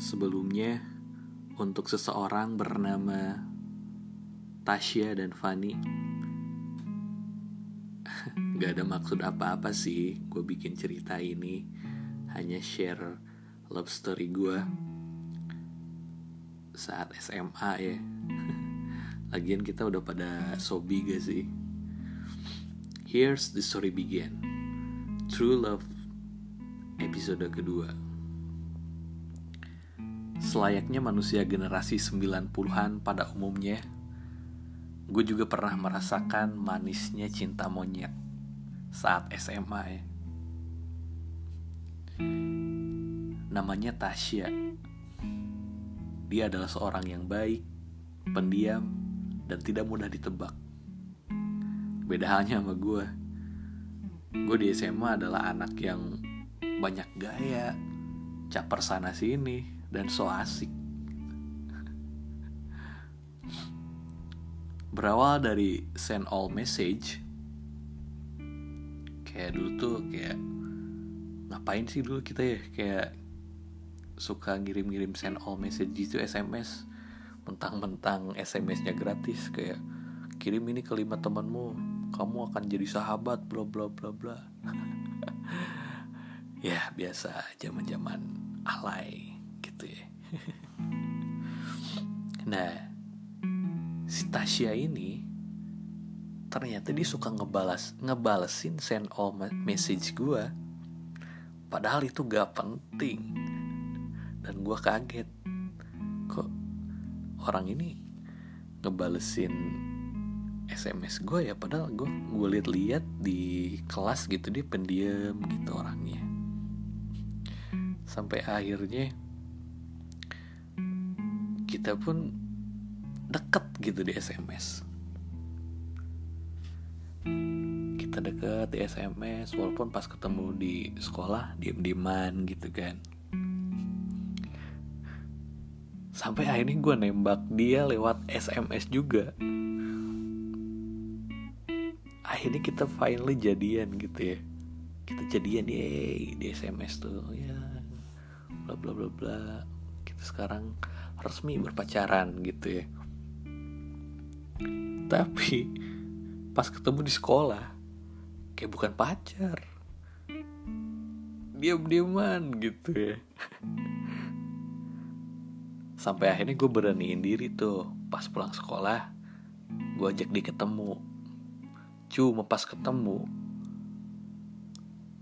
Sebelumnya, untuk seseorang bernama Tasya dan Fanny, gak ada maksud apa-apa sih gue bikin cerita ini. Hanya share love story gue saat SMA ya. Lagian kita udah pada sobi gak sih? Here's the story begin. True Love episode kedua. Selayaknya manusia generasi 90-an pada umumnya, gue juga pernah merasakan manisnya cinta monyet saat SMA ya. Namanya Tasya. Dia adalah seorang yang baik, pendiam, dan tidak mudah ditebak. Beda halnya sama gue. Gue di SMA adalah anak yang banyak gaya, caper sana sini, dan so asik. Berawal dari send all message, kayak dulu tuh kayak ngapain sih dulu kita ya? Kayak suka ngirim-ngirim send all message gitu SMS mentang-mentang SMS-nya gratis kayak kirim ini ke lima temanmu kamu akan jadi sahabat bla bla bla bla. Ya biasa zaman-zaman alay gitu ya. Nah si Tasya ini ternyata dia suka ngebalas ngebalesin send all message gue padahal itu gak penting. Dan gue kaget. Kok orang ini ngebalesin SMS gue ya? Padahal gue gue liat-liat di kelas gitu dia pendiam gitu orangnya. Sampai akhirnya kita pun deket gitu di SMS kita deket di SMS walaupun pas ketemu di sekolah diem-dieman gitu kan. Sampai akhirnya gue nembak dia lewat SMS juga. Akhirnya kita finally jadian gitu ya. Kita jadian ya di SMS tuh ya bla bla bla bla. Kita sekarang resmi berpacaran gitu ya. Tapi pas ketemu di sekolah kayak bukan pacar. Diam-diaman gitu ya. Sampai akhirnya gue beraniin diri tuh pas pulang sekolah gue ajak dia ketemu. Cuma pas ketemu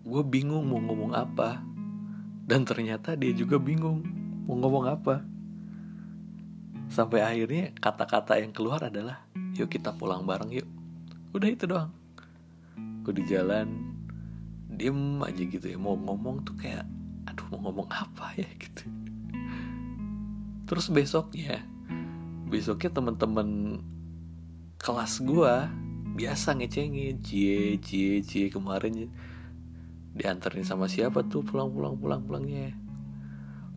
gue bingung mau ngomong apa. Dan ternyata dia juga bingung mau ngomong apa sampai akhirnya kata-kata yang keluar adalah yuk kita pulang bareng yuk. Udah itu doang. Gue di jalan diem aja gitu ya. Mau ngomong tuh kayak aduh mau ngomong apa ya? Gitu. Terus besoknya besoknya temen-temen kelas gue biasa ngecengin cie cie cie kemarin dianterin sama siapa tuh pulang pulang pulang pulangnya?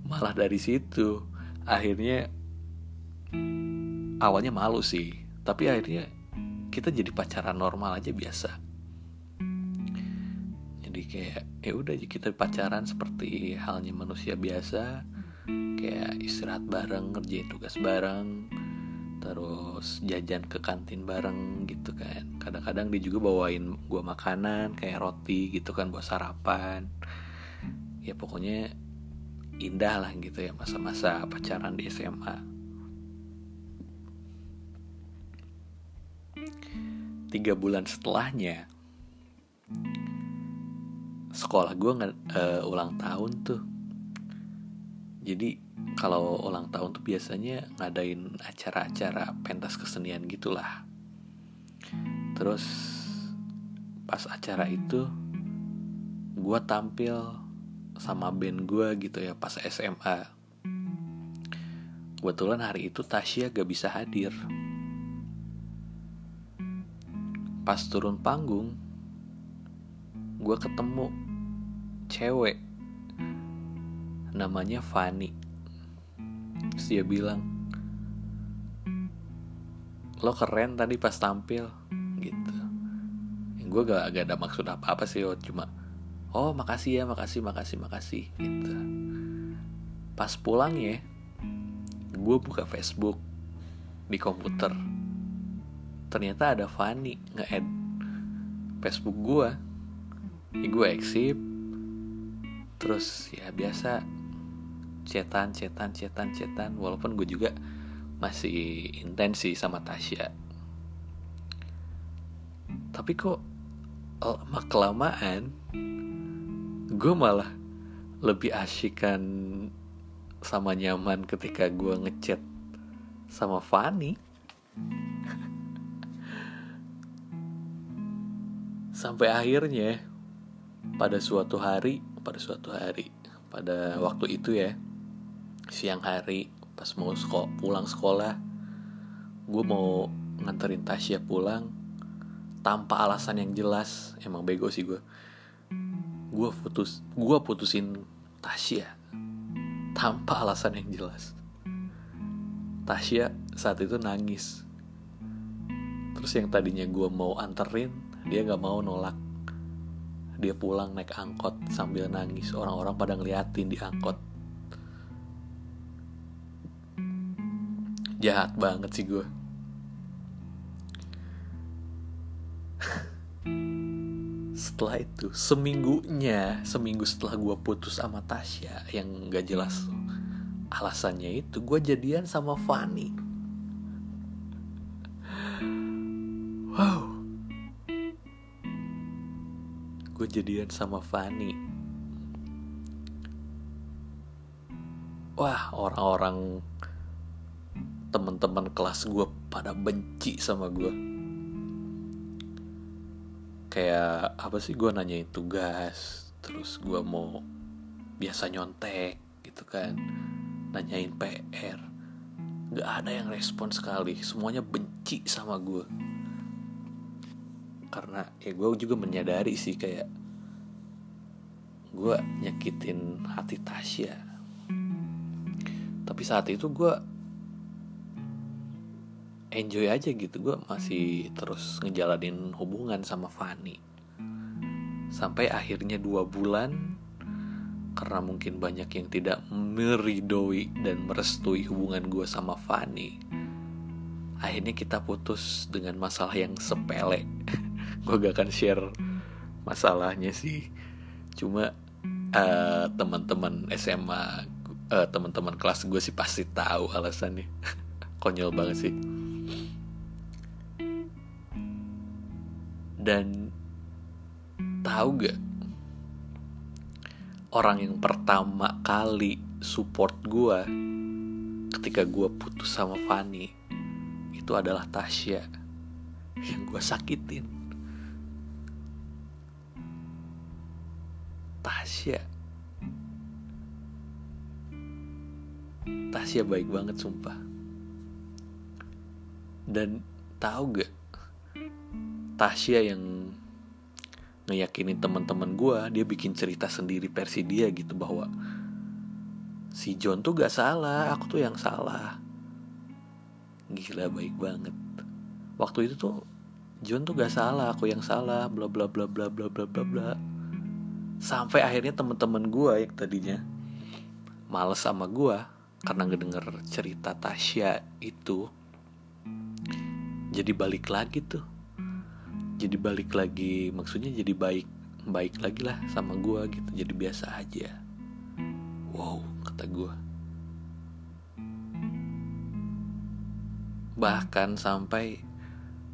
Malah dari situ akhirnya awalnya malu sih tapi akhirnya kita jadi pacaran normal aja biasa. Jadi kayak ya udah kita pacaran seperti halnya manusia biasa kayak istirahat bareng ngerjain tugas bareng terus jajan ke kantin bareng gitu kan. Kadang-kadang dia juga bawain gua makanan kayak roti gitu kan buat sarapan. Ya pokoknya indah lah gitu ya masa-masa pacaran di SMA tiga bulan setelahnya sekolah gue nggak uh, ulang tahun tuh. Jadi kalau ulang tahun tuh biasanya ngadain acara-acara pentas kesenian gitulah. Terus pas acara itu gue tampil sama band gue gitu ya pas SMA kebetulan hari itu Tasya gak bisa hadir pas turun panggung gue ketemu cewek namanya terus dia bilang lo keren tadi pas tampil gitu. Gue gak, gak ada maksud apa-apa sih cuma oh makasih ya makasih makasih makasih gitu. Pas pulang ya gue buka Facebook di komputer ternyata ada Fanny nge-add Facebook gue ya gue exit. Terus ya biasa cetan cetan cetan cetan. Walaupun gue juga masih intens sih sama Tasya. Tapi kok lama kelamaan gue malah lebih asyikan sama nyaman ketika gue ngechat sama Fanny sampai akhirnya pada suatu hari pada suatu hari pada waktu itu ya siang hari pas mau sekolah, pulang sekolah gue mau nganterin Tasya pulang tanpa alasan yang jelas emang bego sih gue gue putus gue putusin Tasya tanpa alasan yang jelas. Tasya saat itu nangis. Terus yang tadinya gue mau anterin dia nggak mau nolak. Dia pulang naik angkot sambil nangis. Orang-orang pada ngeliatin di angkot. Jahat banget sih gue setelah itu seminggunya seminggu setelah gue putus sama Tasya yang gak jelas alasannya itu gue jadian sama Fanny gue jadian sama Fanny wah orang-orang teman-teman kelas gue pada benci sama gue. Kayak apa sih gue nanyain tugas terus gue mau biasa nyontek gitu kan. Nanyain PR gak ada yang respon sekali. Semuanya benci sama gue karena ya gue juga menyadari sih kayak gue nyakitin hati Tasya. Tapi saat itu gue enjoy aja gitu gue masih terus ngejalanin hubungan sama Fanny sampai akhirnya dua bulan karena mungkin banyak yang tidak meridoi dan merestui hubungan gue sama Fanny akhirnya kita putus dengan masalah yang sepele gue gak akan share masalahnya sih. Cuma uh, teman-teman SMA uh, teman-teman kelas gue sih pasti tahu alasannya. Konyol banget sih. Dan tahu gak orang yang pertama kali support gue ketika gue putus sama Fanny itu adalah Tasya yang gue sakitin Tasya. Tasya baik banget sumpah. Dan tahu gak Tasya yang ngeyakinin teman-teman gue dia bikin cerita sendiri versi dia gitu bahwa si John tuh gak salah aku tuh yang salah. Gila baik banget. Waktu itu tuh John tuh gak salah aku yang salah bla bla bla bla bla bla bla bla sampai akhirnya teman-teman gue yang tadinya males sama gue karena ngedenger cerita Tasya itu jadi balik lagi tuh. Jadi balik lagi maksudnya jadi baik baik lagi lah sama gue gitu. Jadi biasa aja. Wow kata gue bahkan sampai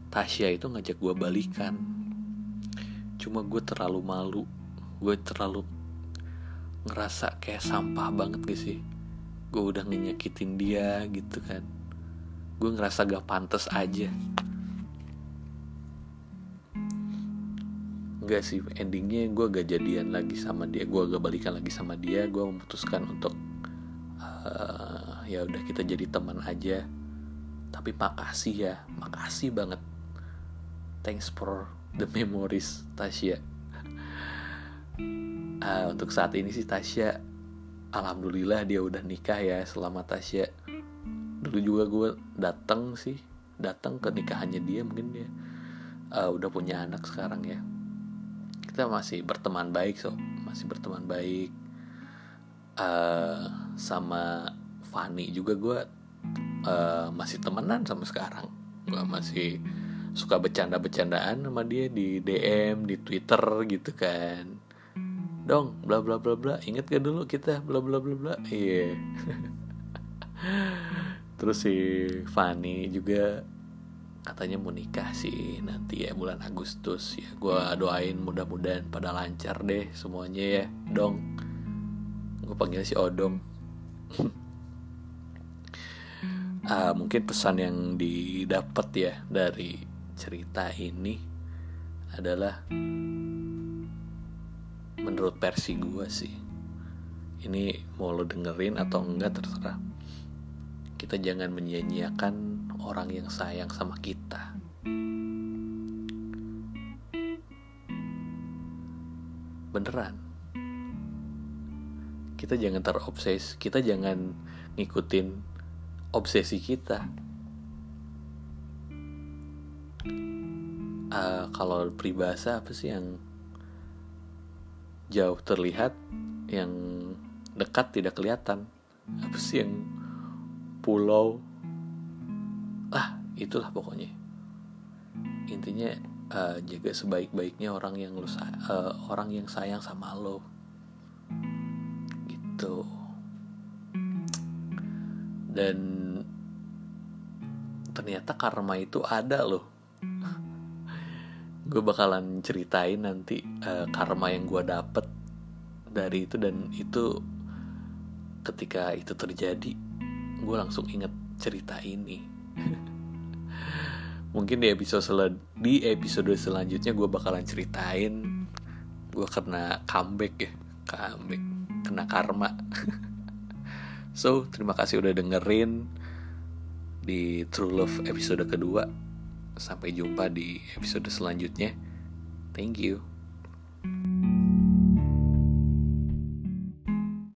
Tasya itu ngajak gue balikan. Cuma gue terlalu malu gue terlalu ngerasa kayak sampah banget gak sih? Gue udah ngenyakitin dia gitu kan. Gue ngerasa gak pantas aja. Enggak sih endingnya gue gak jadian lagi sama dia. Gue gak balikan lagi sama dia. Gue memutuskan untuk uh, ya udah kita jadi teman aja. Tapi makasih ya. Makasih banget. Thanks for the memories Tasya uh, untuk saat ini sih Tasya alhamdulillah dia udah nikah ya. Selama Tasya dulu juga gue datang sih datang ke nikahannya dia mungkin dia uh, udah punya anak sekarang ya. Kita masih berteman baik so. Masih berteman baik. Uh, sama Fanny juga gue uh, masih temenan sama sekarang. Gue masih suka bercanda-bercandaan sama dia di DM di Twitter gitu kan dong bla bla bla bla. Inget gak dulu kita bla bla bla bla? Iya. Yeah. terus si Fanny juga katanya mau nikah sih nanti ya bulan Agustus ya. Gue doain mudah-mudahan pada lancar deh semuanya ya. Dong. Gue panggil si Odong uh, mungkin pesan yang didapat ya dari cerita ini adalah menurut versi gue sih. Ini mau lo dengerin atau enggak terserah. Kita jangan menyia-nyiakan orang yang sayang sama kita. Beneran. Kita jangan terobses kita jangan ngikutin obsesi kita. Uh, kalau peribahasa apa sih yang jauh terlihat yang dekat tidak kelihatan. Apa sih yang pulau? Ah itulah pokoknya. Intinya uh, jaga sebaik-baiknya orang yang lu uh, orang yang sayang sama lo. Gitu. Dan ternyata karma itu ada loh gue bakalan ceritain nanti uh, karma yang gue dapet dari itu. Dan itu ketika itu terjadi gue langsung inget cerita ini. Mungkin di episode sel di episode selanjutnya gue bakalan ceritain gue kena comeback ya comeback kena karma. So terima kasih udah dengerin di True Love episode kedua Sampai jumpa di episode selanjutnya. Thank you.